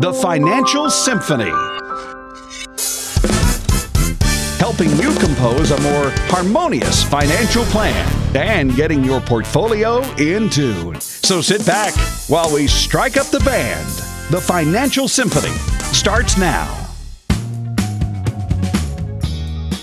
The Financial Symphony. Helping you compose a more harmonious financial plan and getting your portfolio in tune. So sit back while we strike up the band. The Financial Symphony starts now.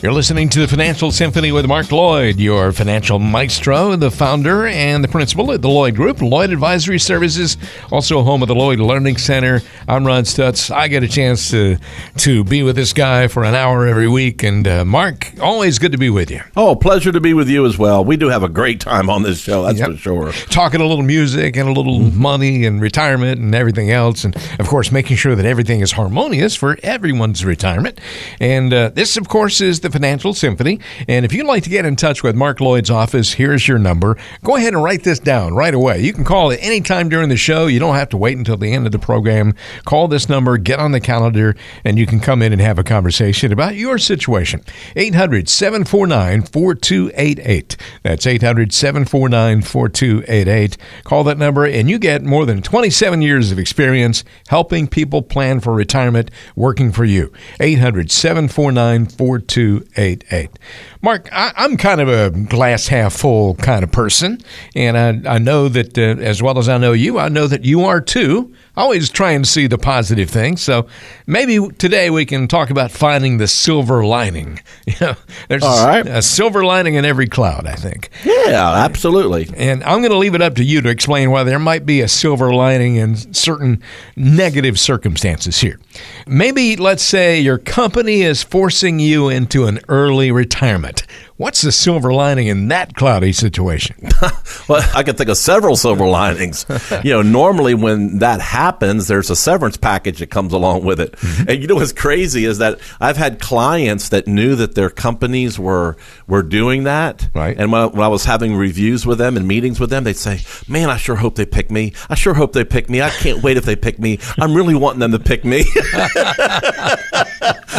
You're listening to the Financial Symphony with Mark Lloyd, your financial maestro, the founder and the principal at the Lloyd Group, Lloyd Advisory Services, also home of the Lloyd Learning Center. I'm Ron Stutz. I get a chance to to be with this guy for an hour every week, and uh, Mark, always good to be with you. Oh, pleasure to be with you as well. We do have a great time on this show, that's yep. for sure. Talking a little music and a little mm-hmm. money and retirement and everything else, and of course making sure that everything is harmonious for everyone's retirement. And uh, this, of course, is the the Financial Symphony. And if you'd like to get in touch with Mark Lloyd's office, here's your number. Go ahead and write this down right away. You can call at any time during the show. You don't have to wait until the end of the program. Call this number, get on the calendar, and you can come in and have a conversation about your situation. 800 749 4288. That's 800 749 4288. Call that number, and you get more than 27 years of experience helping people plan for retirement working for you. 800 749 4288. 888. Mark, I, am kind of a glass half full kind of person, and I, I know that uh, as well as I know you, I know that you are too. I always try and see the positive things. So maybe today we can talk about finding the silver lining. You know, there's All right. a, a silver lining in every cloud, I think. Yeah, absolutely. And I'm going to leave it up to you to explain why there might be a silver lining in certain negative circumstances here. Maybe let's say your company is forcing you into an early retirement. What's the silver lining in that cloudy situation? well, I can think of several silver linings. you know, normally when that happens, there's a severance package that comes along with it. Mm-hmm. And you know what's crazy is that I've had clients that knew that their companies were were doing that. Right. And when I, when I was having reviews with them and meetings with them, they'd say, "Man, I sure hope they pick me. I sure hope they pick me. I can't wait if they pick me. I'm really wanting them to pick me."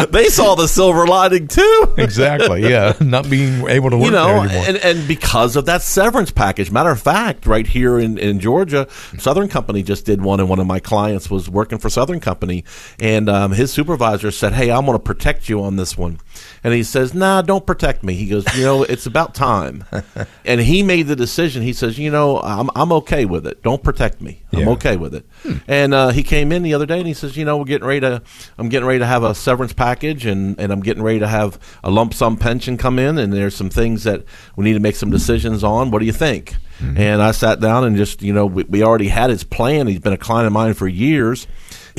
they saw the silver lining too. exactly. Yeah, not being able to work. You know, and, and because of that severance package. Matter of fact, right here in, in Georgia, Southern Company just did one, and one of my clients was working for Southern Company, and um, his supervisor said, "Hey, I'm going to protect you on this one." And he says, "Nah, don't protect me." He goes, "You know, it's about time." and he made the decision. He says, "You know, I'm I'm okay with it. Don't protect me. I'm yeah. okay with it." Hmm. And uh, he came in the other day and he says, "You know, we're getting ready to I'm getting ready to have a severance package and and I'm getting ready to have a lump sum pension come in and there's some things that we need to make some decisions on. What do you think?" Mm-hmm. And I sat down and just, you know, we, we already had his plan. He's been a client of mine for years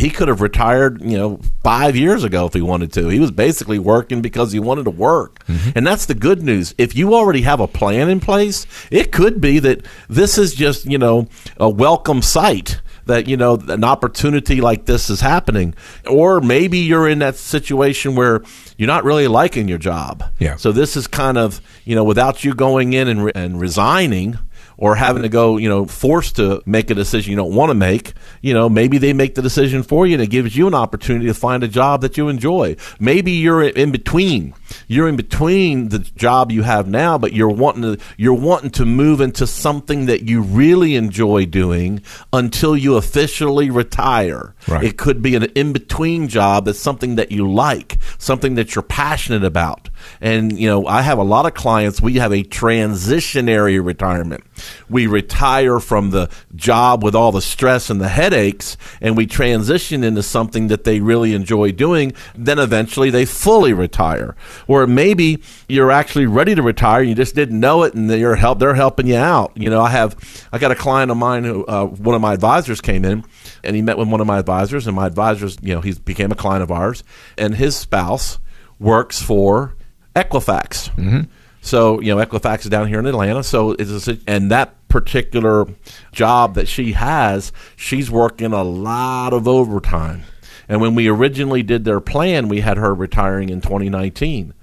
he could have retired, you know, five years ago if he wanted to. He was basically working because he wanted to work. Mm-hmm. And that's the good news. If you already have a plan in place, it could be that this is just, you know, a welcome sight that you know an opportunity like this is happening or maybe you're in that situation where you're not really liking your job yeah so this is kind of you know without you going in and, re- and resigning or having to go, you know, forced to make a decision you don't want to make, you know, maybe they make the decision for you and it gives you an opportunity to find a job that you enjoy. Maybe you're in between. You're in between the job you have now, but you're wanting to you're wanting to move into something that you really enjoy doing until you officially retire. Right. It could be an in between job that's something that you like, something that you're passionate about. And you know, I have a lot of clients. We have a transitionary retirement. We retire from the job with all the stress and the headaches, and we transition into something that they really enjoy doing. Then eventually they fully retire. Or maybe you're actually ready to retire, you just didn't know it, and they're help they're helping you out. You know, I have I got a client of mine who uh, one of my advisors came in and he met with one of my advisors, and my advisors, you know, he became a client of ours, and his spouse works for Equifax. Mm-hmm. So you know, Equifax is down here in Atlanta. So it's a, and that particular job that she has, she's working a lot of overtime. And when we originally did their plan, we had her retiring in 2019.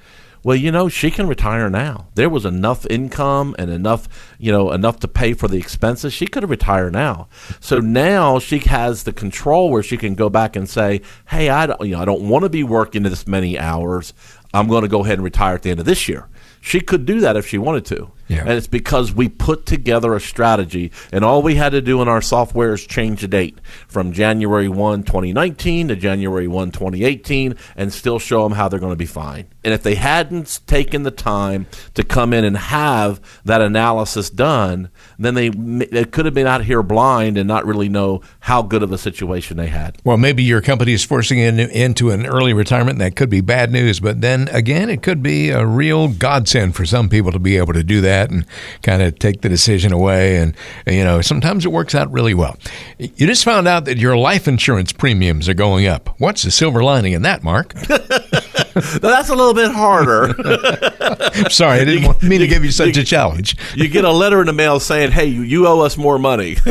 Well, you know, she can retire now. There was enough income and enough, you know, enough to pay for the expenses. She could retire now. So now she has the control where she can go back and say, "Hey, I don't, you know, I don't want to be working this many hours. I'm going to go ahead and retire at the end of this year." She could do that if she wanted to. Yeah. And it's because we put together a strategy, and all we had to do in our software is change the date from January 1, 2019 to January 1, 2018, and still show them how they're going to be fine. And if they hadn't taken the time to come in and have that analysis done, then they, they could have been out here blind and not really know how good of a situation they had. Well, maybe your company is forcing in, into an early retirement. That could be bad news, but then again, it could be a real godsend for some people to be able to do that and kind of take the decision away. And, you know, sometimes it works out really well. You just found out that your life insurance premiums are going up. What's the silver lining in that, Mark? That's a little bit harder. Sorry, I didn't want me to give you such a challenge. you get a letter in the mail saying, "Hey, you, you owe us more money."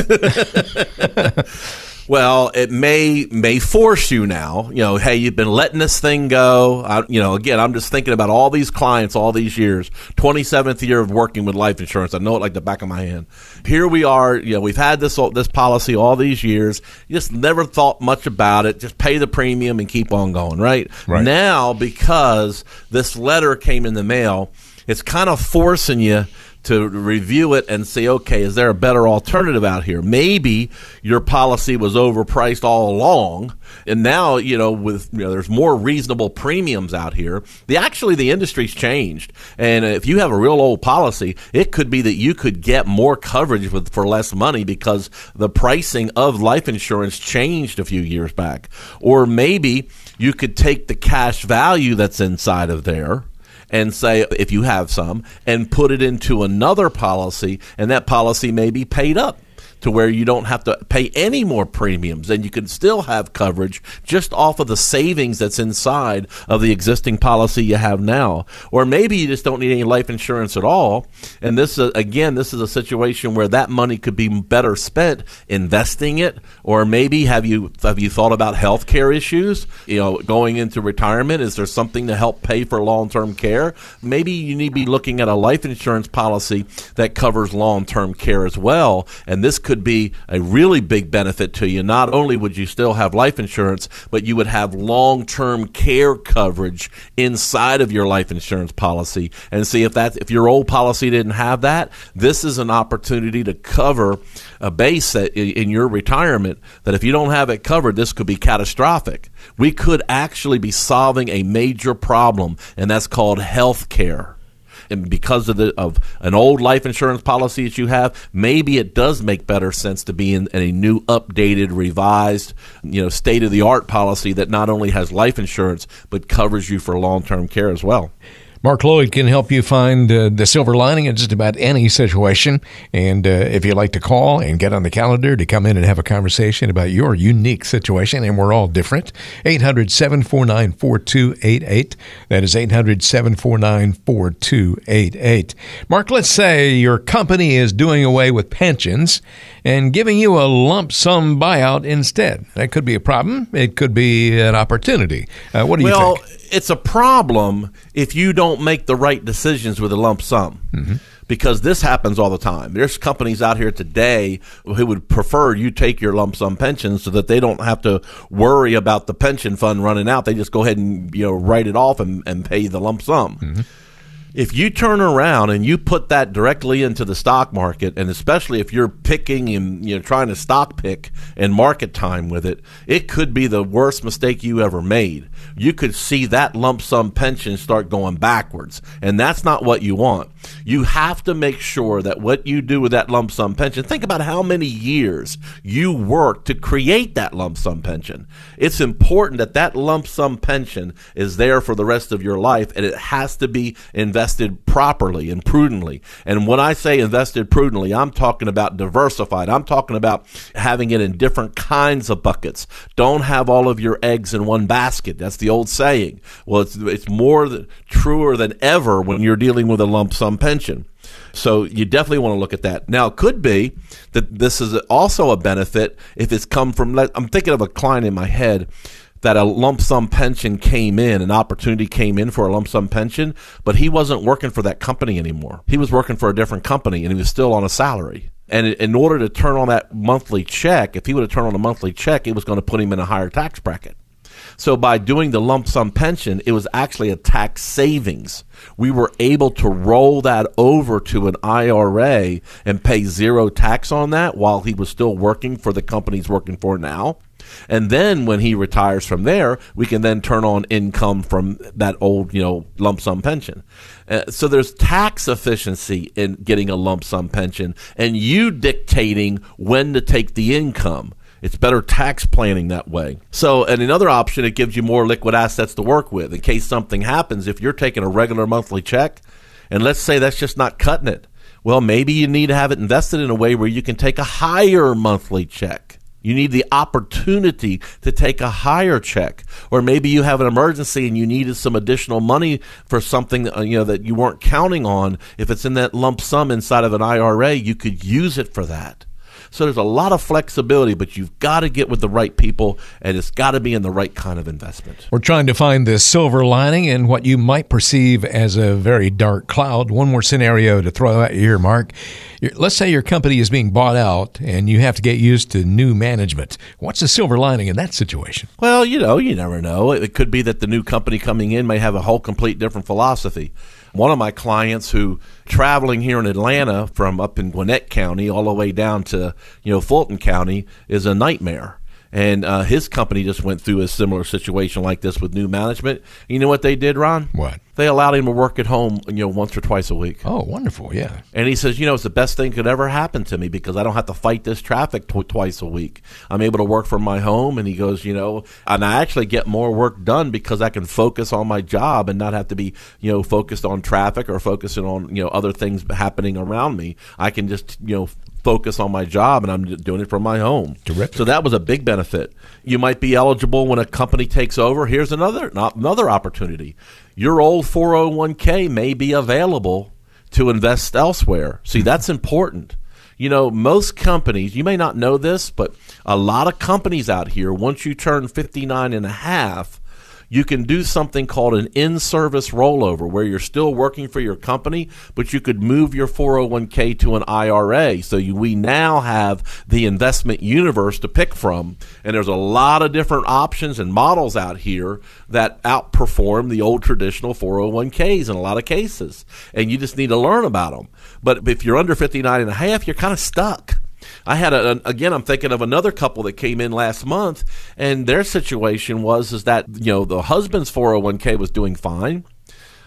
Well, it may may force you now. You know, hey, you've been letting this thing go. I, you know, again, I'm just thinking about all these clients, all these years. 27th year of working with life insurance. I know it like the back of my hand. Here we are. You know, we've had this this policy all these years. You just never thought much about it. Just pay the premium and keep on going. Right, Right. now, because this letter came in the mail, it's kind of forcing you to review it and say, okay, is there a better alternative out here? Maybe your policy was overpriced all along, and now you know with you know there's more reasonable premiums out here. The actually the industry's changed, and if you have a real old policy, it could be that you could get more coverage with for less money because the pricing of life insurance changed a few years back, or maybe you could take the cash value that's inside of there and say if you have some and put it into another policy and that policy may be paid up to where you don't have to pay any more premiums and you can still have coverage just off of the savings that's inside of the existing policy you have now. Or maybe you just don't need any life insurance at all. And this is again this is a situation where that money could be better spent investing it. Or maybe have you have you thought about health care issues? You know going into retirement is there something to help pay for long-term care? Maybe you need to be looking at a life insurance policy that covers long-term care as well. And this could be a really big benefit to you. Not only would you still have life insurance but you would have long-term care coverage inside of your life insurance policy. And see if that if your old policy didn't have that this is an opportunity to cover a base in your retirement that if you don't have it covered this could be catastrophic. We could actually be solving a major problem and that's called health care and because of the of an old life insurance policy that you have, maybe it does make better sense to be in, in a new, updated, revised, you know, state of the art policy that not only has life insurance but covers you for long term care as well. Mark Lloyd can help you find uh, the silver lining in just about any situation. And uh, if you'd like to call and get on the calendar to come in and have a conversation about your unique situation, and we're all different, 800 749 4288. That is 800 749 4288. Mark, let's say your company is doing away with pensions and giving you a lump sum buyout instead. That could be a problem, it could be an opportunity. Uh, what do you think? It's a problem if you don't make the right decisions with a lump sum. Mm-hmm. Because this happens all the time. There's companies out here today who would prefer you take your lump sum pension so that they don't have to worry about the pension fund running out. They just go ahead and you know write it off and, and pay the lump sum. Mm-hmm. If you turn around and you put that directly into the stock market, and especially if you're picking and you know trying to stock pick and market time with it, it could be the worst mistake you ever made. You could see that lump sum pension start going backwards, and that's not what you want. You have to make sure that what you do with that lump sum pension, think about how many years you worked to create that lump sum pension. It's important that that lump sum pension is there for the rest of your life, and it has to be invested properly and prudently. And when I say invested prudently, I'm talking about diversified. I'm talking about having it in different kinds of buckets. Don't have all of your eggs in one basket. That's the old saying. Well, it's it's more th- truer than ever when you're dealing with a lump sum pension. So you definitely want to look at that. Now, it could be that this is also a benefit if it's come from. I'm thinking of a client in my head that a lump sum pension came in, an opportunity came in for a lump sum pension, but he wasn't working for that company anymore. He was working for a different company and he was still on a salary. And in order to turn on that monthly check, if he would have turned on a monthly check, it was going to put him in a higher tax bracket. So by doing the lump sum pension, it was actually a tax savings. We were able to roll that over to an IRA and pay zero tax on that while he was still working for the company he's working for now. And then when he retires from there, we can then turn on income from that old, you know, lump sum pension. Uh, so there's tax efficiency in getting a lump sum pension and you dictating when to take the income. It's better tax planning that way. So, and another option, it gives you more liquid assets to work with in case something happens. If you're taking a regular monthly check, and let's say that's just not cutting it, well, maybe you need to have it invested in a way where you can take a higher monthly check. You need the opportunity to take a higher check, or maybe you have an emergency and you needed some additional money for something uh, you know that you weren't counting on. If it's in that lump sum inside of an IRA, you could use it for that. So there's a lot of flexibility, but you've got to get with the right people and it's got to be in the right kind of investment. We're trying to find the silver lining in what you might perceive as a very dark cloud. One more scenario to throw out here, Mark. Let's say your company is being bought out and you have to get used to new management. What's the silver lining in that situation? Well, you know, you never know. It could be that the new company coming in may have a whole complete different philosophy. One of my clients who traveling here in Atlanta from up in Gwinnett County all the way down to you know Fulton County is a nightmare. And uh, his company just went through a similar situation like this with new management. You know what they did, Ron? What? They allowed him to work at home, you know, once or twice a week. Oh, wonderful! Yeah. And he says, you know, it's the best thing could ever happen to me because I don't have to fight this traffic tw- twice a week. I'm able to work from my home. And he goes, you know, and I actually get more work done because I can focus on my job and not have to be, you know, focused on traffic or focusing on, you know, other things happening around me. I can just, you know, focus on my job and I'm doing it from my home. Terrific. So that was a big benefit. You might be eligible when a company takes over. Here's another another opportunity. Your old 401k may be available to invest elsewhere. See, mm-hmm. that's important. You know, most companies, you may not know this, but a lot of companies out here once you turn 59 and a half, you can do something called an in service rollover where you're still working for your company, but you could move your 401k to an IRA. So you, we now have the investment universe to pick from. And there's a lot of different options and models out here that outperform the old traditional 401ks in a lot of cases. And you just need to learn about them. But if you're under 59 and a half, you're kind of stuck. I had a, again. I'm thinking of another couple that came in last month, and their situation was is that you know the husband's 401k was doing fine,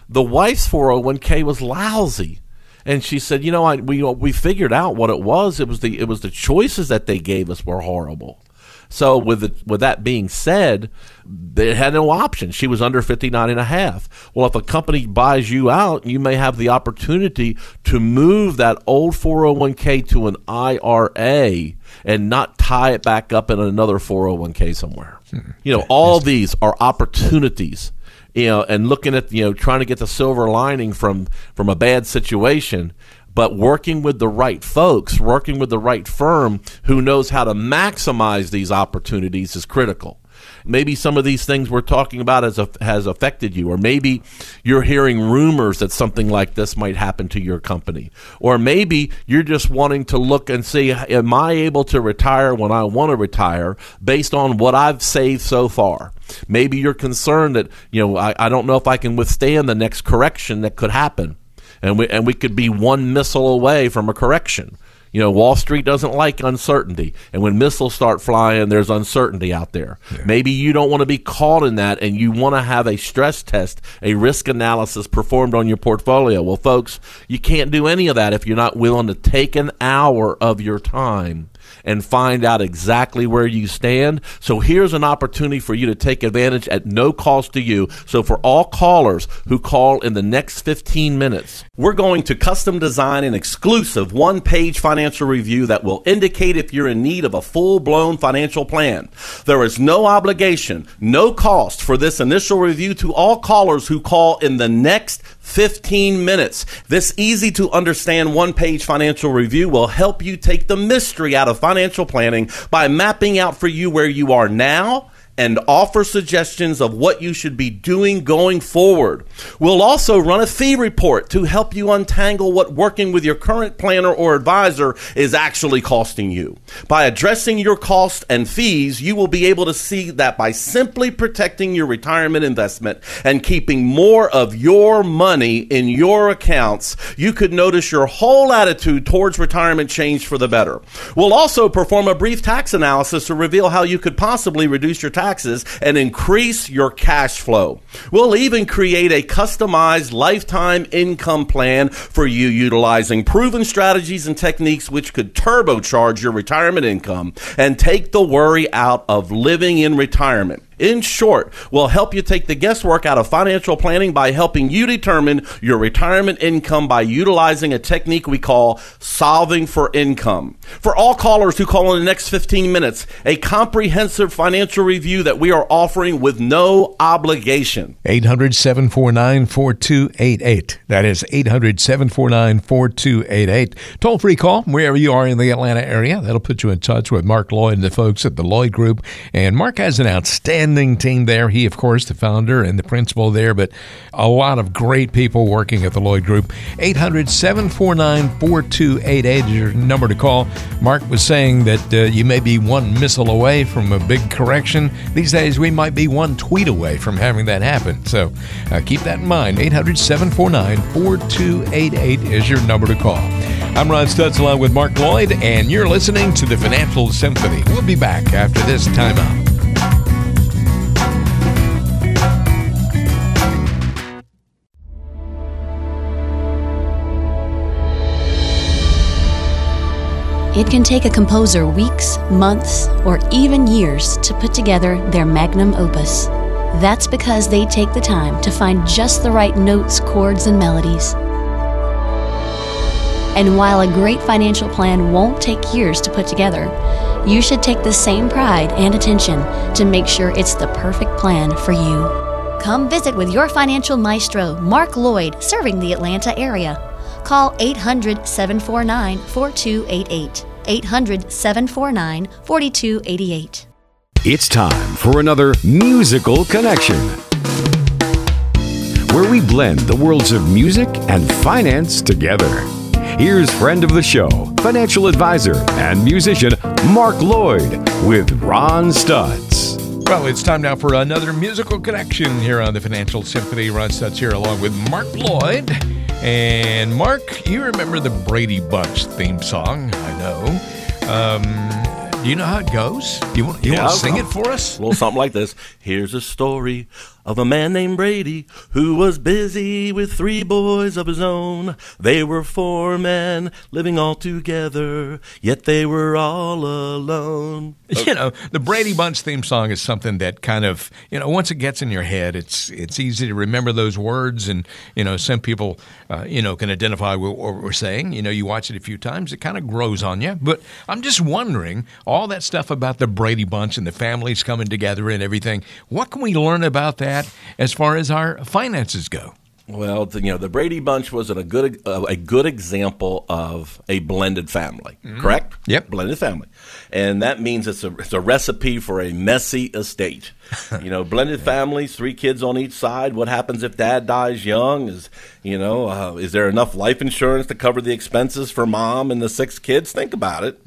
the wife's 401k was lousy, and she said, you know, I we we figured out what it was. It was the it was the choices that they gave us were horrible. So with it, with that being said, they had no option. She was under 59 and a half. Well, if a company buys you out, you may have the opportunity to move that old 401k to an IRA and not tie it back up in another 401k somewhere. Hmm. You know, all these are opportunities you know, and looking at you know trying to get the silver lining from from a bad situation but working with the right folks, working with the right firm who knows how to maximize these opportunities is critical. Maybe some of these things we're talking about has, has affected you, or maybe you're hearing rumors that something like this might happen to your company, or maybe you're just wanting to look and see, am I able to retire when I want to retire based on what I've saved so far? Maybe you're concerned that, you know, I, I don't know if I can withstand the next correction that could happen and we and we could be one missile away from a correction. You know, Wall Street doesn't like uncertainty, and when missiles start flying, there's uncertainty out there. Yeah. Maybe you don't want to be caught in that, and you want to have a stress test, a risk analysis performed on your portfolio. Well, folks, you can't do any of that if you're not willing to take an hour of your time and find out exactly where you stand. So here's an opportunity for you to take advantage at no cost to you. So for all callers who call in the next 15 minutes, we're going to custom design an exclusive one page financial review that will indicate if you're in need of a full blown financial plan. There is no obligation, no cost for this initial review to all callers who call in the next 15 minutes. This easy to understand one page financial review will help you take the mystery out of financial planning by mapping out for you where you are now and offer suggestions of what you should be doing going forward. We'll also run a fee report to help you untangle what working with your current planner or advisor is actually costing you. By addressing your costs and fees, you will be able to see that by simply protecting your retirement investment and keeping more of your money in your accounts, you could notice your whole attitude towards retirement change for the better. We'll also perform a brief tax analysis to reveal how you could possibly reduce your taxes and increase your cash flow. We'll even create a customized lifetime income plan for you utilizing proven strategies and techniques which could turbocharge your retirement income and take the worry out of living in retirement. In short, we'll help you take the guesswork out of financial planning by helping you determine your retirement income by utilizing a technique we call solving for income. For all callers who call in the next 15 minutes, a comprehensive financial review that we are offering with no obligation. 800 749 4288. That is 800 749 4288. Toll free call wherever you are in the Atlanta area. That'll put you in touch with Mark Lloyd and the folks at the Lloyd Group. And Mark has an outstanding team there. He, of course, the founder and the principal there, but a lot of great people working at the Lloyd Group. 800 749 4288 is your number to call. Mark was saying that uh, you may be one missile away from a big correction. These days, we might be one tweet away from having that happen. So uh, keep that in mind. 800 749 4288 is your number to call. I'm Ron Stutz along with Mark Lloyd, and you're listening to the Financial Symphony. We'll be back after this timeout. It can take a composer weeks, months, or even years to put together their magnum opus. That's because they take the time to find just the right notes, chords, and melodies. And while a great financial plan won't take years to put together, you should take the same pride and attention to make sure it's the perfect plan for you. Come visit with your financial maestro, Mark Lloyd, serving the Atlanta area. Call 800 749 4288. 800 749 4288. It's time for another musical connection where we blend the worlds of music and finance together. Here's friend of the show, financial advisor and musician Mark Lloyd with Ron Stutz. Well, it's time now for another musical connection here on the Financial Symphony. Ron Stutz here along with Mark Lloyd. And Mark, you remember the Brady Bunch theme song? I know. Um, do you know how it goes? You want, you Yeah, want to sing it for us? A little something like this. Here's a story of a man named Brady who was busy with three boys of his own. They were four men living all together, yet they were all alone. You know, the Brady Bunch theme song is something that kind of, you know, once it gets in your head, it's it's easy to remember those words, and you know, some people, uh, you know, can identify with what we're saying. You know, you watch it a few times, it kind of grows on you. But I'm just wondering, all that stuff about the Brady Bunch and the families coming together and everything. What can we learn about that as far as our finances go? Well, you know, the Brady Bunch was a good uh, a good example of a blended family, correct? Yep. blended family, and that means it's a it's a recipe for a messy estate. You know, blended families, three kids on each side. What happens if dad dies young? Is you know, uh, is there enough life insurance to cover the expenses for mom and the six kids? Think about it.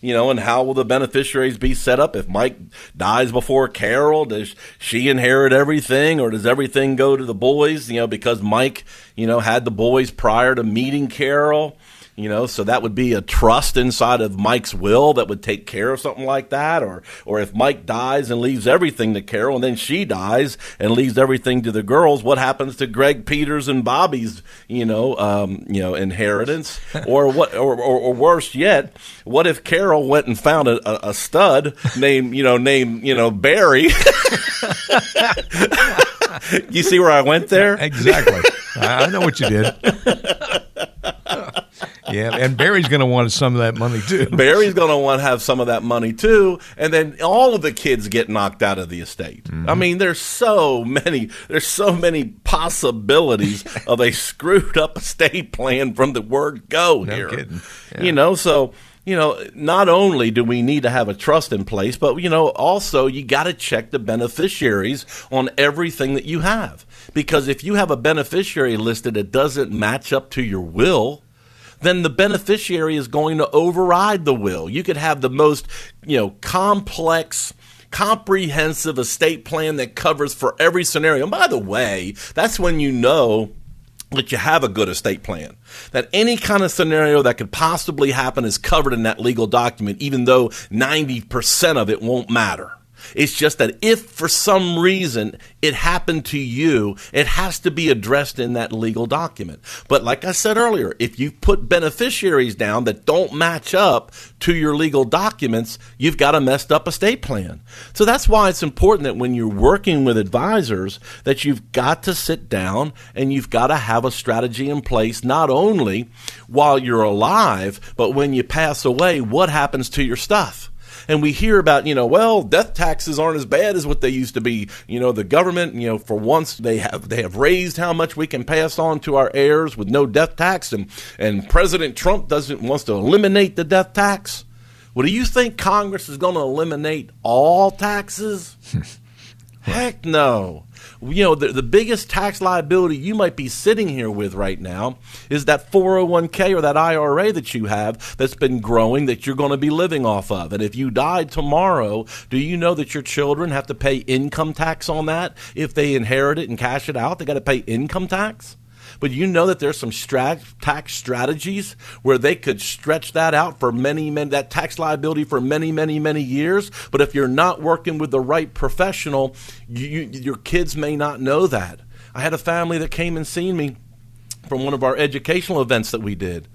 You know, and how will the beneficiaries be set up if Mike dies before Carol? Does she inherit everything, or does everything go to the boys? You know, because Mike, you know, had the boys prior to meeting Carol. You know, so that would be a trust inside of Mike's will that would take care of something like that, or or if Mike dies and leaves everything to Carol, and then she dies and leaves everything to the girls, what happens to Greg Peters and Bobby's, you know, um, you know, inheritance, or what, or, or, or worse yet, what if Carol went and found a, a, stud named, you know, named, you know, Barry? you see where I went there? Exactly. I know what you did. yeah, and Barry's going to want some of that money too. Barry's going to want to have some of that money too, and then all of the kids get knocked out of the estate. Mm-hmm. I mean, there's so many, there's so many possibilities of a screwed up estate plan from the word go here. kidding. You know, so you know, not only do we need to have a trust in place, but, you know, also you got to check the beneficiaries on everything that you have. Because if you have a beneficiary listed that doesn't match up to your will, then the beneficiary is going to override the will. You could have the most, you know, complex, comprehensive estate plan that covers for every scenario. And by the way, that's when you know that you have a good estate plan. That any kind of scenario that could possibly happen is covered in that legal document, even though 90% of it won't matter. It's just that if for some reason it happened to you, it has to be addressed in that legal document. But like I said earlier, if you put beneficiaries down that don't match up to your legal documents, you've got a messed up estate plan. So that's why it's important that when you're working with advisors that you've got to sit down and you've got to have a strategy in place not only while you're alive, but when you pass away, what happens to your stuff? And we hear about, you know, well, death taxes aren't as bad as what they used to be. You know, the government, you know, for once they have they have raised how much we can pass on to our heirs with no death tax, and and President Trump doesn't wants to eliminate the death tax. Well, do you think Congress is going to eliminate all taxes? Heck no you know, the, the biggest tax liability you might be sitting here with right now is that 401k or that IRA that you have that's been growing that you're going to be living off of. And if you died tomorrow, do you know that your children have to pay income tax on that if they inherit it and cash it out? They got to pay income tax? But you know that there's some tax strategies where they could stretch that out for many, many, that tax liability for many, many, many years. But if you're not working with the right professional, you, your kids may not know that. I had a family that came and seen me from one of our educational events that we did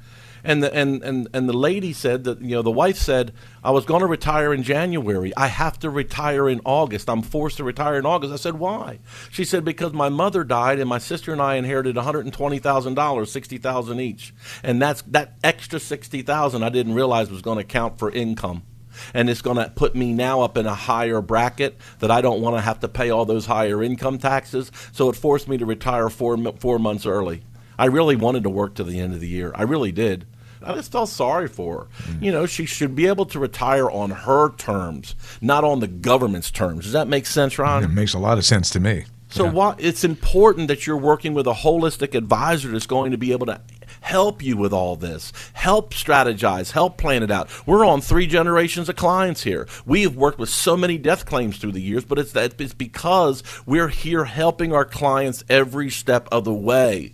and the and, and and the lady said that you know the wife said I was going to retire in January. I have to retire in August. I'm forced to retire in August. I said why? She said because my mother died and my sister and I inherited one hundred and twenty thousand dollars, sixty thousand each, and that's that extra sixty thousand I didn't realize was going to count for income and it's going to put me now up in a higher bracket that I don't want to have to pay all those higher income taxes. So it forced me to retire four four months early. I really wanted to work to the end of the year. I really did. I just felt sorry for her. Mm-hmm. You know, she should be able to retire on her terms, not on the government's terms. Does that make sense, Ron? It makes a lot of sense to me. So yeah. what, it's important that you're working with a holistic advisor that's going to be able to help you with all this, help strategize, help plan it out. We're on three generations of clients here. We have worked with so many death claims through the years, but it's that it's because we're here helping our clients every step of the way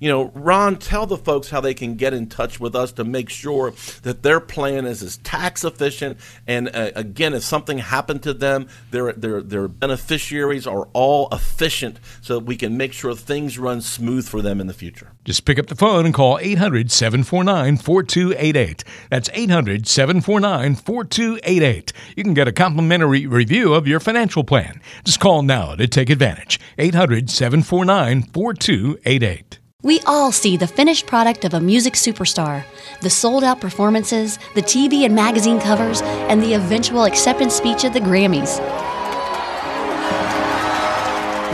you know, Ron, tell the folks how they can get in touch with us to make sure that their plan is as tax efficient. And uh, again, if something happened to them, their, their, their beneficiaries are all efficient so that we can make sure things run smooth for them in the future. Just pick up the phone and call 800 749 4288. That's 800 749 4288. You can get a complimentary review of your financial plan. Just call now to take advantage. 800 749 4288. We all see the finished product of a music superstar the sold out performances, the TV and magazine covers, and the eventual acceptance speech at the Grammys.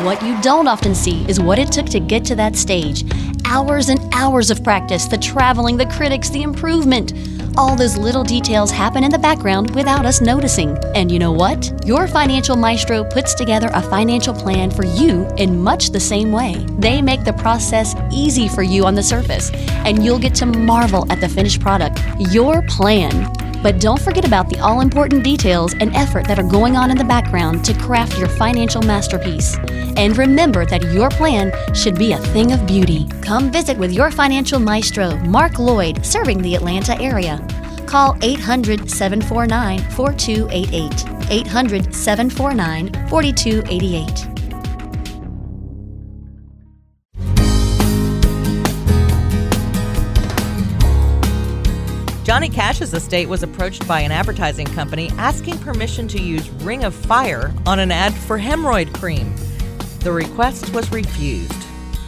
What you don't often see is what it took to get to that stage hours and hours of practice, the traveling, the critics, the improvement. All those little details happen in the background without us noticing. And you know what? Your financial maestro puts together a financial plan for you in much the same way. They make the process easy for you on the surface, and you'll get to marvel at the finished product. Your plan. But don't forget about the all important details and effort that are going on in the background to craft your financial masterpiece. And remember that your plan should be a thing of beauty. Come visit with your financial maestro, Mark Lloyd, serving the Atlanta area. Call 800 749 4288. 800 749 4288. Johnny Cash's estate was approached by an advertising company asking permission to use Ring of Fire on an ad for hemorrhoid cream. The request was refused.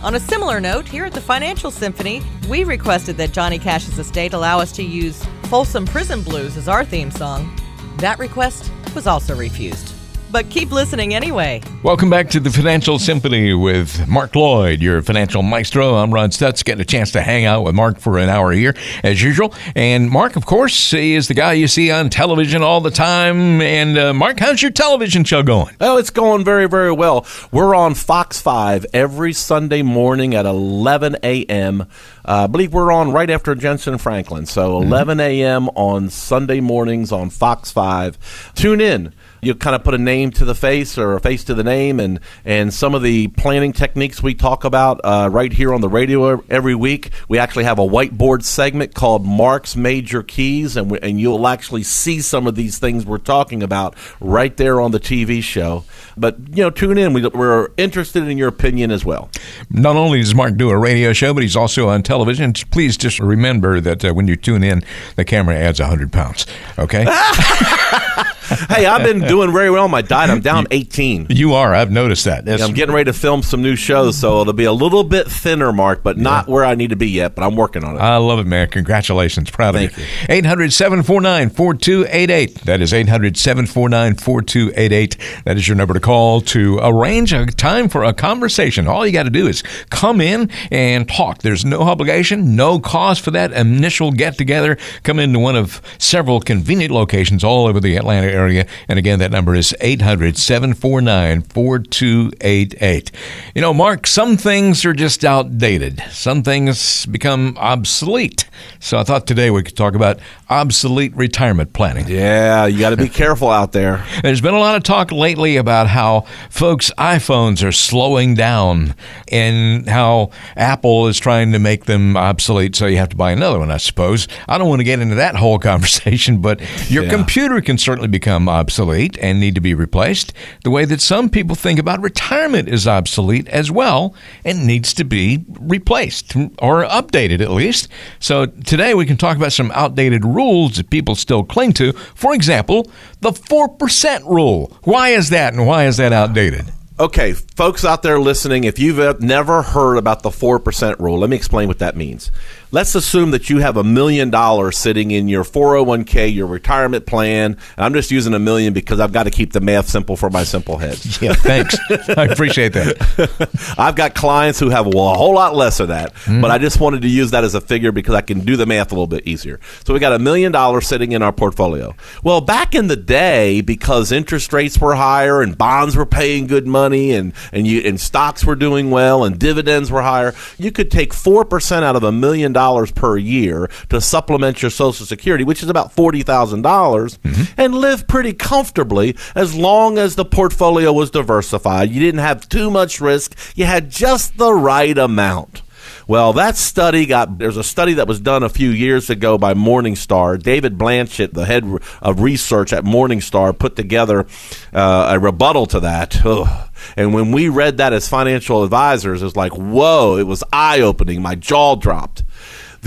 On a similar note, here at the Financial Symphony, we requested that Johnny Cash's estate allow us to use Folsom Prison Blues as our theme song. That request was also refused. But keep listening anyway. Welcome back to the Financial Symphony with Mark Lloyd, your financial maestro. I'm Ron Stutz, getting a chance to hang out with Mark for an hour here, as usual. And Mark, of course, he is the guy you see on television all the time. And uh, Mark, how's your television show going? Oh, it's going very, very well. We're on Fox 5 every Sunday morning at 11 a.m. Uh, I believe we're on right after Jensen Franklin. So 11 a.m. on Sunday mornings on Fox 5. Tune in you kind of put a name to the face or a face to the name, and and some of the planning techniques we talk about uh, right here on the radio every week. We actually have a whiteboard segment called Mark's Major Keys, and we, and you'll actually see some of these things we're talking about right there on the TV show. But you know, tune in. We, we're interested in your opinion as well. Not only does Mark do a radio show, but he's also on television. Please just remember that uh, when you tune in, the camera adds hundred pounds. Okay. hey, I've been doing very well on my diet. I'm down 18. You are. I've noticed that. Yeah, I'm getting ready to film some new shows, so it'll be a little bit thinner, Mark, but not yeah. where I need to be yet. But I'm working on it. I love it, man. Congratulations. Proud Thank of you. 800 749 4288. That is 800 749 4288. That is your number to call to arrange a time for a conversation. All you got to do is come in and talk. There's no obligation, no cost for that initial get together. Come into one of several convenient locations all over the Atlanta area. And again, that number is 800 749 4288. You know, Mark, some things are just outdated, some things become obsolete. So I thought today we could talk about obsolete retirement planning. Yeah, you got to be careful out there. There's been a lot of talk lately about how folks' iPhones are slowing down and how Apple is trying to make them obsolete, so you have to buy another one, I suppose. I don't want to get into that whole conversation, but your yeah. computer can certainly become obsolete and need to be replaced, the way that some people think about retirement is obsolete as well and needs to be replaced or updated at least. So today we can talk about some outdated rules that people still cling to. For example, the 4% rule. Why is that and why is that outdated? Okay, folks out there listening, if you've never heard about the 4% rule, let me explain what that means let's assume that you have a million dollars sitting in your 401k, your retirement plan. And I'm just using a million because I've got to keep the math simple for my simple head. yeah, thanks. I appreciate that. I've got clients who have well, a whole lot less of that, mm. but I just wanted to use that as a figure because I can do the math a little bit easier. So we got a million dollars sitting in our portfolio. Well, back in the day, because interest rates were higher and bonds were paying good money and, and you and stocks were doing well and dividends were higher, you could take four percent out of a million dollars per year to supplement your Social Security, which is about forty thousand dollars, mm-hmm. and live pretty comfortably as long as the portfolio was diversified. You didn't have too much risk. You had just the right amount. Well, that study got there's a study that was done a few years ago by Morningstar. David Blanchett, the head of research at Morningstar, put together uh, a rebuttal to that. Ugh. And when we read that as financial advisors, it was like, whoa, it was eye opening. My jaw dropped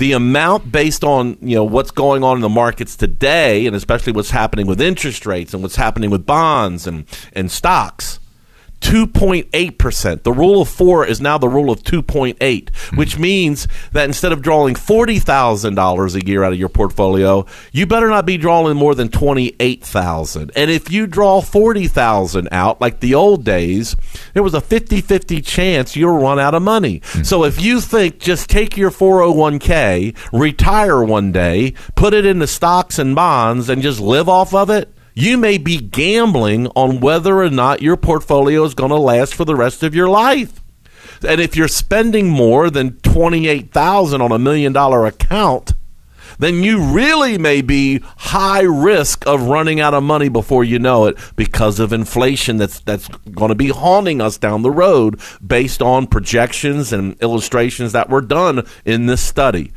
the amount based on you know what's going on in the markets today, and especially what's happening with interest rates and what's happening with bonds and and stocks 2.8%. The rule of four is now the rule of 2.8, mm-hmm. which means that instead of drawing $40,000 a year out of your portfolio, you better not be drawing more than 28,000. And if you draw 40,000 out like the old days, there was a 50-50 chance you'll run out of money. Mm-hmm. So if you think just take your 401k, retire one day, put it into stocks and bonds and just live off of it, you may be gambling on whether or not your portfolio is going to last for the rest of your life. And if you're spending more than 28,000 on a million dollar account, then you really may be high risk of running out of money before you know it because of inflation that's that's going to be haunting us down the road based on projections and illustrations that were done in this study.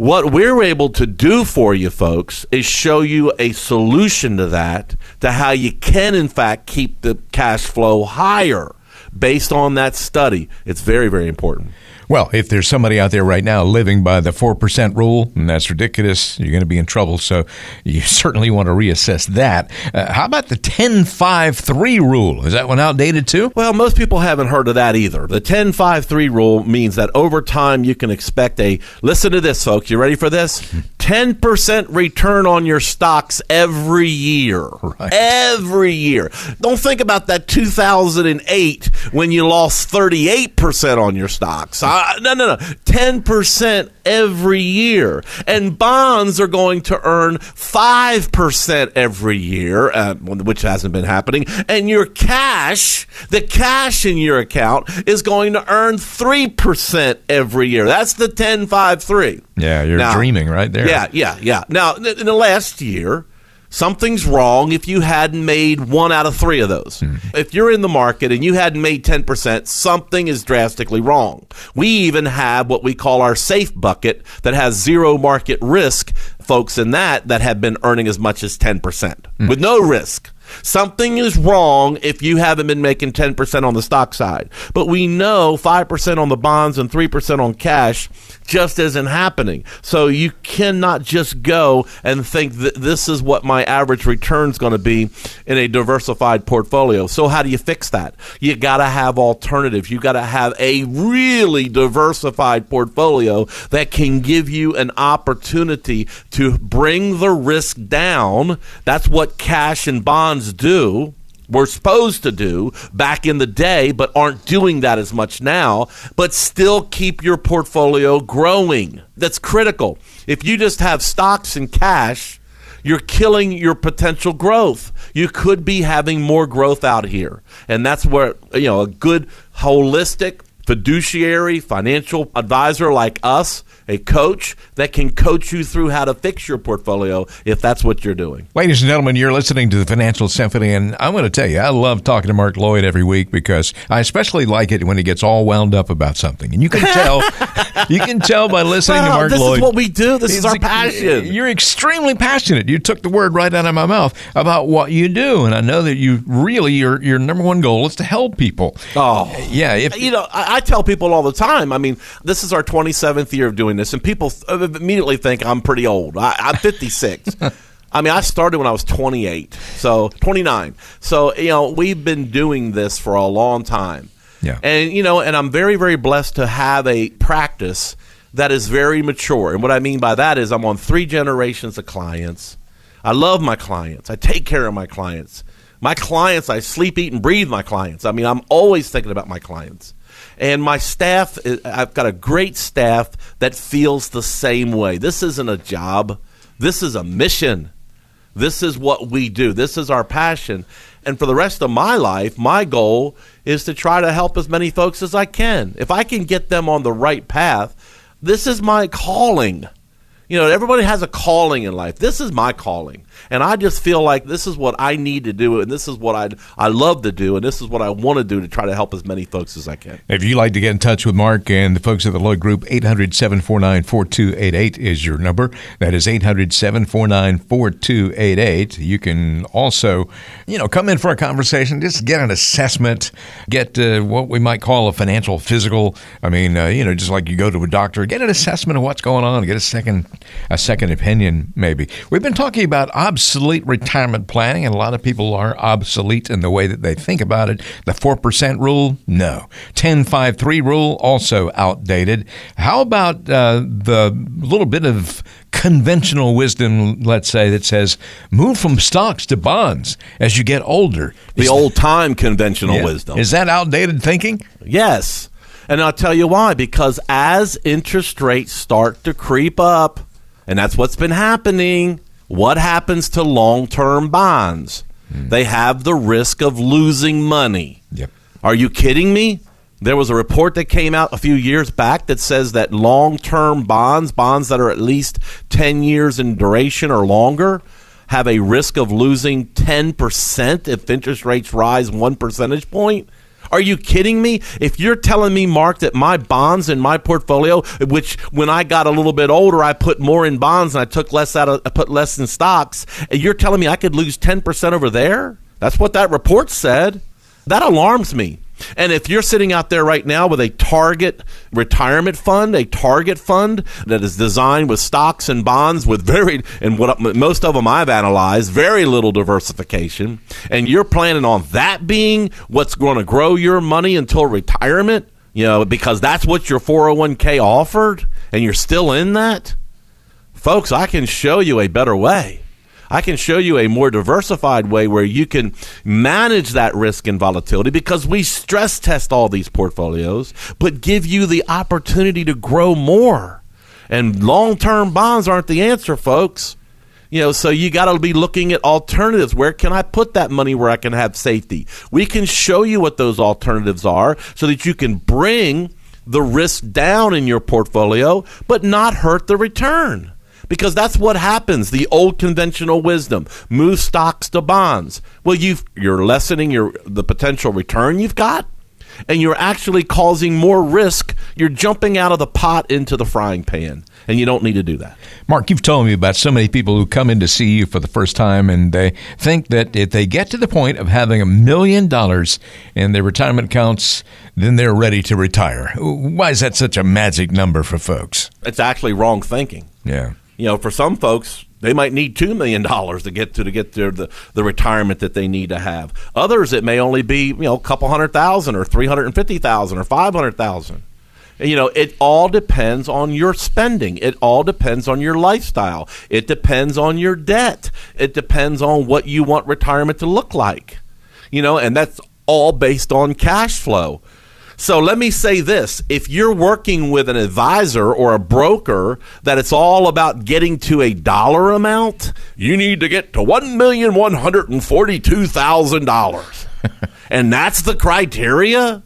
What we're able to do for you folks is show you a solution to that, to how you can, in fact, keep the cash flow higher based on that study. It's very, very important. Well, if there's somebody out there right now living by the 4% rule, and that's ridiculous, you're going to be in trouble. So you certainly want to reassess that. Uh, how about the 10 5 3 rule? Is that one outdated too? Well, most people haven't heard of that either. The 10 5 3 rule means that over time you can expect a, listen to this, folks. You ready for this? 10% return on your stocks every year. Right. Every year. Don't think about that 2008 when you lost 38% on your stocks. Uh, no, no, no. 10% every year. And bonds are going to earn 5% every year, uh, which hasn't been happening. And your cash, the cash in your account, is going to earn 3% every year. That's the 10 5 3. Yeah, you're Now- dreaming right there. Yeah, yeah, yeah. Now, in the last year, something's wrong if you hadn't made one out of three of those. Hmm. If you're in the market and you hadn't made 10%, something is drastically wrong. We even have what we call our safe bucket that has zero market risk folks in that that have been earning as much as 10% hmm. with no risk. Something is wrong if you haven't been making 10% on the stock side. But we know 5% on the bonds and 3% on cash just isn't happening. So you cannot just go and think that this is what my average return is going to be in a diversified portfolio. So how do you fix that? You got to have alternatives. You got to have a really diversified portfolio that can give you an opportunity to bring the risk down. That's what cash and bonds do were supposed to do back in the day, but aren't doing that as much now, but still keep your portfolio growing. That's critical. If you just have stocks and cash, you're killing your potential growth. You could be having more growth out here. And that's where, you know, a good holistic fiduciary financial advisor like us, a coach that can coach you through how to fix your portfolio if that's what you're doing. Ladies and gentlemen, you're listening to the Financial Symphony, and I'm going to tell you, I love talking to Mark Lloyd every week because I especially like it when he gets all wound up about something, and you can tell, you can tell by listening to Mark this Lloyd. is what we do. This is our passion. You're extremely passionate. You took the word right out of my mouth about what you do, and I know that you really your your number one goal is to help people. Oh. yeah. If you know, I, I tell people all the time. I mean, this is our 27th year of doing this, and people th- uh, immediately think I'm pretty old. I, I'm 56. I mean, I started when I was 28, so 29. So you know, we've been doing this for a long time. Yeah. And you know, and I'm very, very blessed to have a practice that is very mature. And what I mean by that is I'm on three generations of clients. I love my clients. I take care of my clients. My clients, I sleep, eat, and breathe my clients. I mean, I'm always thinking about my clients. And my staff, I've got a great staff that feels the same way. This isn't a job, this is a mission. This is what we do. This is our passion. And for the rest of my life, my goal is to try to help as many folks as I can. If I can get them on the right path, this is my calling. You know, everybody has a calling in life. This is my calling. And I just feel like this is what I need to do, and this is what I I love to do, and this is what I want to do to try to help as many folks as I can. If you'd like to get in touch with Mark and the folks at the Lloyd Group, 800 749 4288 is your number. That is 800 749 4288. You can also, you know, come in for a conversation, just get an assessment, get uh, what we might call a financial physical. I mean, uh, you know, just like you go to a doctor, get an assessment of what's going on, get a second, a second opinion, maybe. We've been talking about obsolete retirement planning, and a lot of people are obsolete in the way that they think about it. The 4% rule, no. 1053 rule, also outdated. How about uh, the little bit of conventional wisdom, let's say, that says move from stocks to bonds as you get older? The old time conventional Yeah. wisdom. Is that outdated thinking? Yes. And I'll tell you why. Because as interest rates start to creep up, and that's what's been happening, what happens to long term bonds? Hmm. They have the risk of losing money. Yep. Are you kidding me? There was a report that came out a few years back that says that long term bonds, bonds that are at least 10 years in duration or longer, have a risk of losing 10% if interest rates rise one percentage point. Are you kidding me? If you're telling me, Mark, that my bonds in my portfolio, which when I got a little bit older, I put more in bonds and I took less out of, I put less in stocks, and you're telling me I could lose 10% over there? That's what that report said. That alarms me. And if you're sitting out there right now with a target retirement fund, a target fund that is designed with stocks and bonds with very, and what most of them I've analyzed, very little diversification, and you're planning on that being what's going to grow your money until retirement, you know, because that's what your 401k offered, and you're still in that, Folks, I can show you a better way. I can show you a more diversified way where you can manage that risk and volatility because we stress test all these portfolios, but give you the opportunity to grow more. And long term bonds aren't the answer, folks. You know, so you got to be looking at alternatives. Where can I put that money where I can have safety? We can show you what those alternatives are so that you can bring the risk down in your portfolio, but not hurt the return because that's what happens. The old conventional wisdom: move stocks to bonds. Well, you you're lessening your the potential return you've got, and you're actually causing more risk. You're jumping out of the pot into the frying pan, and you don't need to do that. Mark, you've told me about so many people who come in to see you for the first time, and they think that if they get to the point of having a million dollars in their retirement accounts, then they're ready to retire. Why is that such a magic number for folks? It's actually wrong thinking. Yeah you know, for some folks, they might need two million dollars to get to to get their the, the retirement that they need to have. Others, it may only be you know a couple hundred thousand or three hundred and fifty thousand or five hundred thousand. You know, it all depends on your spending. It all depends on your lifestyle. It depends on your debt. It depends on what you want retirement to look like. You know, and that's all based on cash flow. So let me say this if you're working with an advisor or a broker that it's all about getting to a dollar amount, you need to get to $1,142,000. and that's the criteria?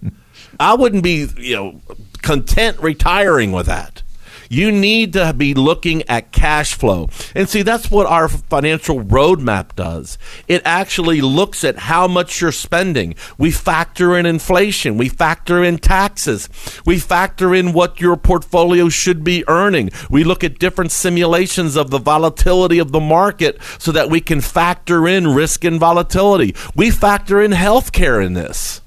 I wouldn't be, you know, content retiring with that. You need to be looking at cash flow. And see, that's what our financial roadmap does. It actually looks at how much you're spending. We factor in inflation, we factor in taxes, we factor in what your portfolio should be earning. We look at different simulations of the volatility of the market so that we can factor in risk and volatility. We factor in healthcare in this.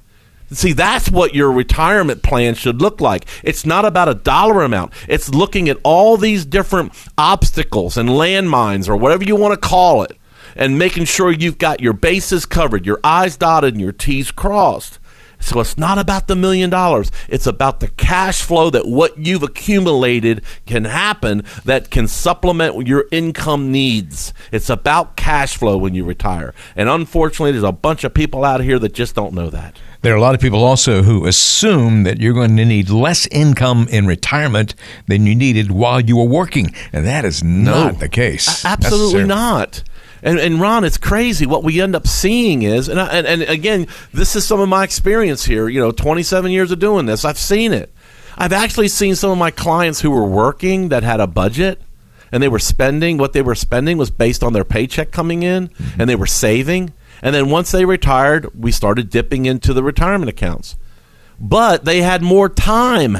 See, that's what your retirement plan should look like. It's not about a dollar amount. It's looking at all these different obstacles and landmines or whatever you want to call it and making sure you've got your bases covered, your I's dotted, and your T's crossed. So it's not about the million dollars. It's about the cash flow that what you've accumulated can happen that can supplement your income needs. It's about cash flow when you retire. And unfortunately, there's a bunch of people out here that just don't know that. There are a lot of people also who assume that you're going to need less income in retirement than you needed while you were working, and that is not no, the case. Absolutely not. And, and Ron, it's crazy. What we end up seeing is, and, I, and, and again, this is some of my experience here. You know, 27 years of doing this, I've seen it. I've actually seen some of my clients who were working that had a budget and they were spending what they were spending was based on their paycheck coming in mm-hmm. and they were saving and then once they retired, we started dipping into the retirement accounts. But they had more time.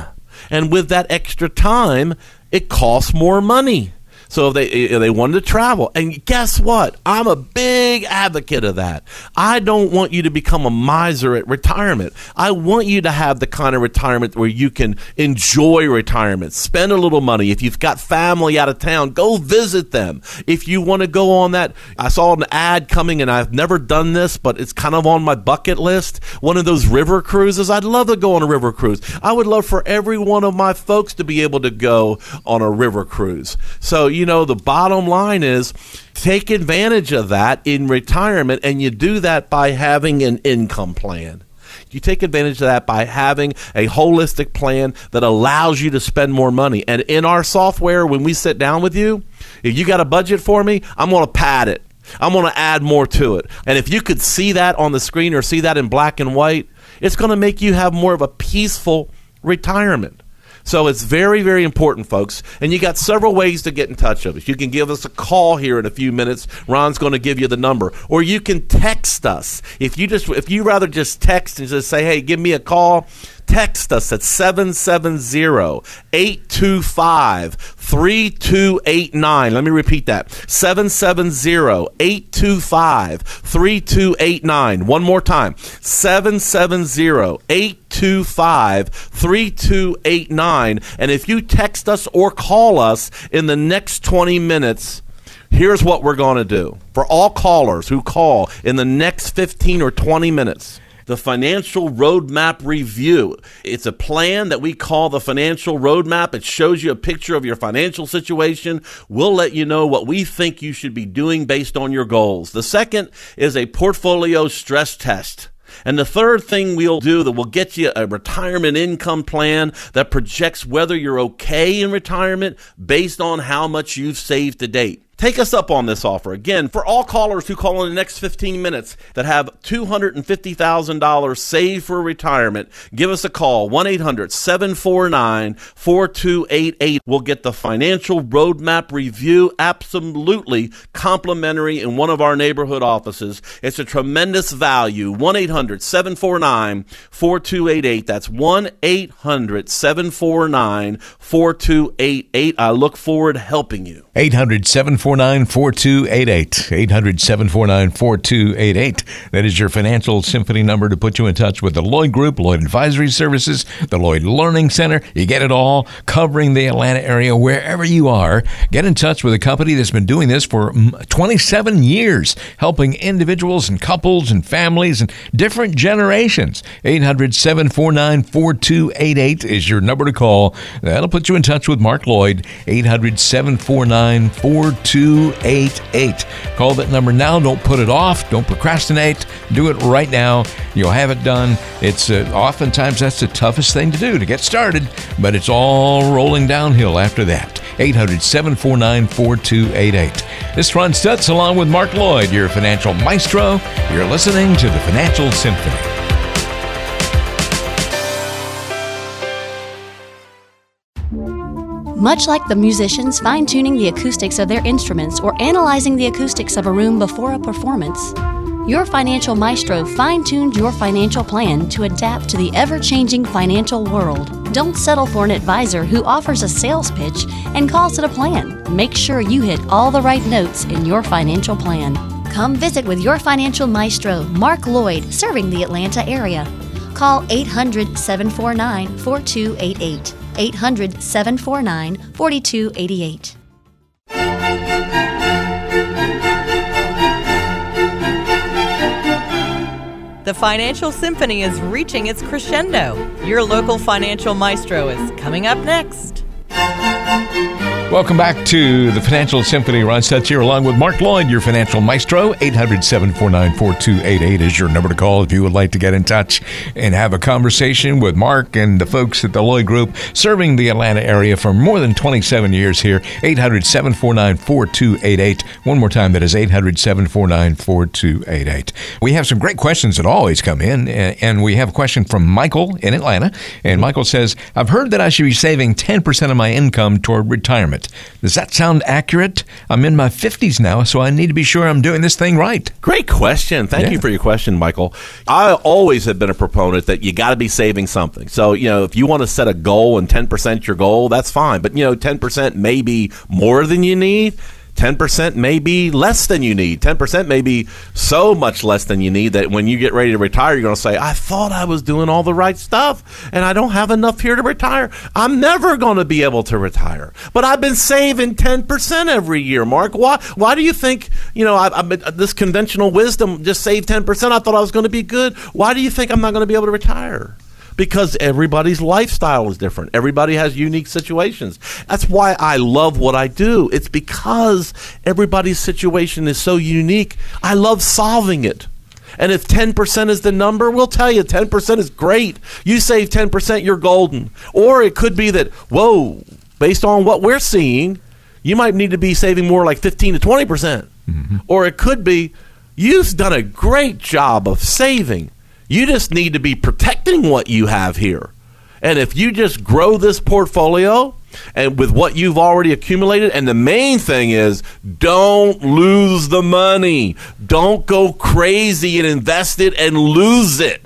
And with that extra time, it costs more money. So if they if they wanted to travel, and guess what? I'm a big advocate of that. I don't want you to become a miser at retirement. I want you to have the kind of retirement where you can enjoy retirement, spend a little money. If you've got family out of town, go visit them. If you want to go on that, I saw an ad coming, and I've never done this, but it's kind of on my bucket list. One of those river cruises. I'd love to go on a river cruise. I would love for every one of my folks to be able to go on a river cruise. So you know, the bottom line is take advantage of that in retirement, and you do that by having an income plan. You take advantage of that by having a holistic plan that allows you to spend more money. And in our software, when we sit down with you, if you got a budget for me, I'm going to pad it. I'm going to add more to it. And if you could see that on the screen or see that in black and white, it's going to make you have more of a peaceful retirement. So it's very, very important, folks. And you got several ways to get in touch with us. You can give us a call here in a few minutes. Ron's going to give you the number, or you can text us. If you just, if you rather just text and just say, "Hey, give me a call." Text us at 770 825 3289. Let me repeat that 770 825 3289. One more time 770 825 3289. And if you text us or call us in the next 20 minutes, here's what we're going to do. For all callers who call in the next 15 or 20 minutes, the Financial Roadmap Review. It's a plan that we call the Financial Roadmap. It shows you a picture of your financial situation. We'll let you know what we think you should be doing based on your goals. The second is a portfolio stress test. And the third thing we'll do that will get you a retirement income plan that projects whether you're okay in retirement based on how much you've saved to date. Take us up on this offer. Again, for all callers who call in the next 15 minutes that have $250,000 saved for retirement, give us a call 1 800 749 4288. We'll get the financial roadmap review absolutely complimentary in one of our neighborhood offices. It's a tremendous value. 1 800 749 4288. That's 1 800 749 4288. I look forward to helping you. 800 749 4288. 800 749 4288. That is your financial symphony number to put you in touch with the Lloyd Group, Lloyd Advisory Services, the Lloyd Learning Center. You get it all covering the Atlanta area wherever you are. Get in touch with a company that's been doing this for mm, 27 years, helping individuals and couples and families and different generations. 800 749 4288 is your number to call. That'll put you in touch with Mark Lloyd. 800 749 4288. Call that number now. Don't put it off. Don't procrastinate. Do it right now. You'll have it done. It's uh, oftentimes that's the toughest thing to do to get started, but it's all rolling downhill after that. 800 749 4288. This is Ron Stutz along with Mark Lloyd, your financial maestro. You're listening to the Financial Symphony. Much like the musicians fine tuning the acoustics of their instruments or analyzing the acoustics of a room before a performance, your financial maestro fine tuned your financial plan to adapt to the ever changing financial world. Don't settle for an advisor who offers a sales pitch and calls it a plan. Make sure you hit all the right notes in your financial plan. Come visit with your financial maestro, Mark Lloyd, serving the Atlanta area. Call 800 749 4288. 800 749 4288. The Financial Symphony is reaching its crescendo. Your local financial maestro is coming up next. Welcome back to the Financial Symphony. Ron Stutz here along with Mark Lloyd, your financial maestro. 800 749 4288 is your number to call if you would like to get in touch and have a conversation with Mark and the folks at the Lloyd Group serving the Atlanta area for more than 27 years here. 800 749 4288. One more time, that is 800 749 4288. We have some great questions that always come in, and we have a question from Michael in Atlanta. And Michael says, I've heard that I should be saving 10% of my income toward retirement. Does that sound accurate? I'm in my 50s now, so I need to be sure I'm doing this thing right. Great question. Thank Yeah. you for your question, Michael. I always have been a proponent that you got to be saving something. So, you know, if you want to set a goal and 10% your goal, that's fine. But, you know, 10% may be more than you need. 10% may be less than you need. 10% may be so much less than you need that when you get ready to retire, you're going to say, I thought I was doing all the right stuff and I don't have enough here to retire. I'm never going to be able to retire. But I've been saving 10% every year, Mark. Why, why do you think, you know, I, I, uh, this conventional wisdom just save 10%? I thought I was going to be good. Why do you think I'm not going to be able to retire? Because everybody's lifestyle is different. Everybody has unique situations. That's why I love what I do. It's because everybody's situation is so unique. I love solving it. And if 10% is the number, we'll tell you 10% is great. You save 10%, you're golden. Or it could be that, whoa, based on what we're seeing, you might need to be saving more like 15 to 20%. percent mm-hmm. Or it could be, you've done a great job of saving. You just need to be protecting what you have here. And if you just grow this portfolio and with what you've already accumulated, and the main thing is don't lose the money. Don't go crazy and invest it and lose it.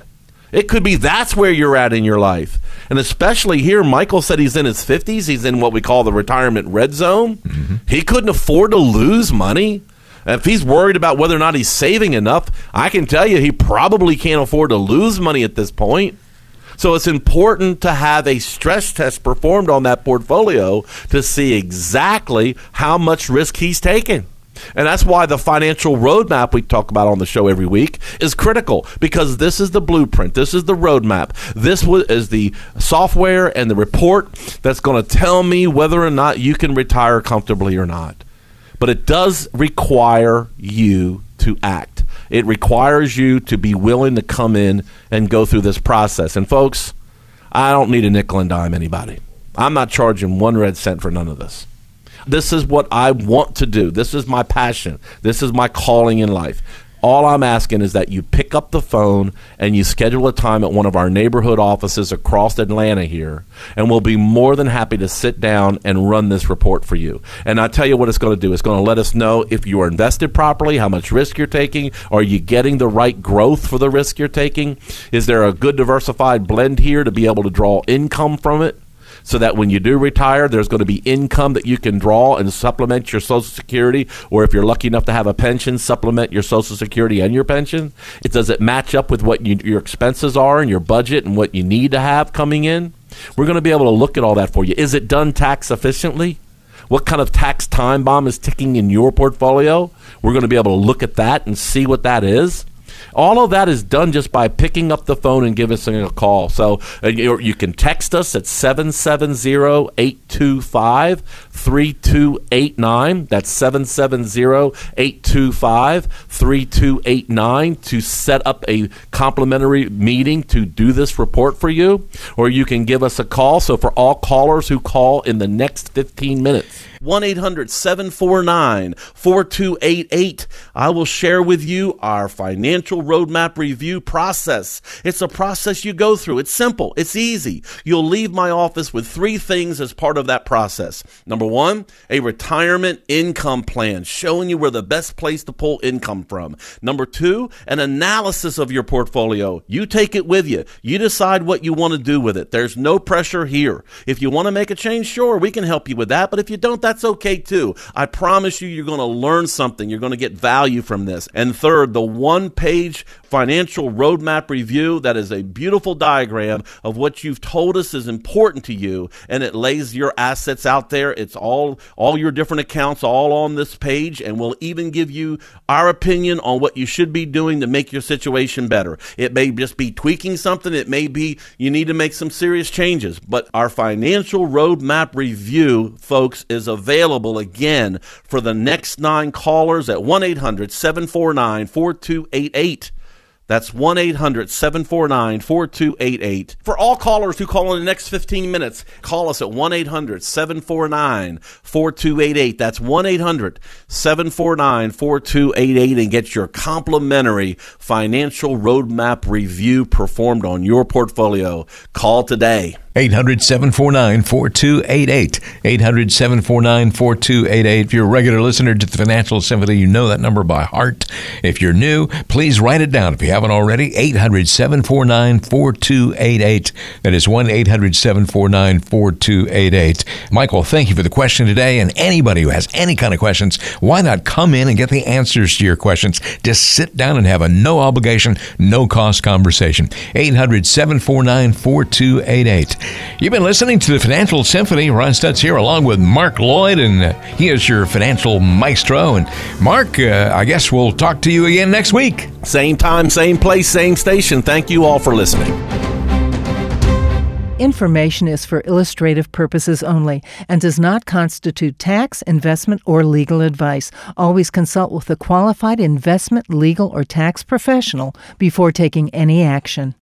It could be that's where you're at in your life. And especially here, Michael said he's in his 50s. He's in what we call the retirement red zone. Mm-hmm. He couldn't afford to lose money. If he's worried about whether or not he's saving enough, I can tell you he probably can't afford to lose money at this point. So it's important to have a stress test performed on that portfolio to see exactly how much risk he's taking. And that's why the financial roadmap we talk about on the show every week is critical because this is the blueprint. This is the roadmap. This is the software and the report that's going to tell me whether or not you can retire comfortably or not. But it does require you to act. It requires you to be willing to come in and go through this process. And folks, I don't need a nickel and dime anybody. I'm not charging one red cent for none of this. This is what I want to do. This is my passion. This is my calling in life. All I'm asking is that you pick up the phone and you schedule a time at one of our neighborhood offices across Atlanta here, and we'll be more than happy to sit down and run this report for you. And I tell you what it's going to do. It's going to let us know if you are invested properly, how much risk you're taking, are you getting the right growth for the risk you're taking? Is there a good diversified blend here to be able to draw income from it? So that when you do retire, there's going to be income that you can draw and supplement your Social Security, or if you're lucky enough to have a pension, supplement your Social Security and your pension. It does it match up with what you, your expenses are and your budget and what you need to have coming in. We're going to be able to look at all that for you. Is it done tax efficiently? What kind of tax time bomb is ticking in your portfolio? We're going to be able to look at that and see what that is. All of that is done just by picking up the phone and giving us a call. So uh, you can text us at 770 825 3289. That's 770 825 3289 to set up a complimentary meeting to do this report for you. Or you can give us a call. So for all callers who call in the next 15 minutes, 1 800 749 4288. I will share with you our financial roadmap review process. It's a process you go through. It's simple, it's easy. You'll leave my office with three things as part of that process. Number one, a retirement income plan showing you where the best place to pull income from. Number two, an analysis of your portfolio. You take it with you, you decide what you want to do with it. There's no pressure here. If you want to make a change, sure, we can help you with that. But if you don't, that's that's okay too. I promise you, you're going to learn something. You're going to get value from this. And third, the one page financial roadmap review that is a beautiful diagram of what you've told us is important to you. And it lays your assets out there. It's all, all your different accounts all on this page. And we'll even give you our opinion on what you should be doing to make your situation better. It may just be tweaking something. It may be you need to make some serious changes. But our financial roadmap review, folks, is a available again for the next nine callers at 1 800 749 4288. That's 1 800 749 4288. For all callers who call in the next 15 minutes, call us at 1 800 749 4288. That's 1 800 749 4288 and get your complimentary financial roadmap review performed on your portfolio. Call today. 800 749 4288. 800 749 4288. If you're a regular listener to the Financial Symphony, you know that number by heart. If you're new, please write it down if you haven't already. 800 749 4288. That is 1 800 749 4288. Michael, thank you for the question today. And anybody who has any kind of questions, why not come in and get the answers to your questions? Just sit down and have a no obligation, no cost conversation. 800 749 4288. You've been listening to the Financial Symphony. Ron Stutz here, along with Mark Lloyd, and uh, he is your financial maestro. And Mark, uh, I guess we'll talk to you again next week. Same time, same place, same station. Thank you all for listening. Information is for illustrative purposes only and does not constitute tax, investment, or legal advice. Always consult with a qualified investment, legal, or tax professional before taking any action.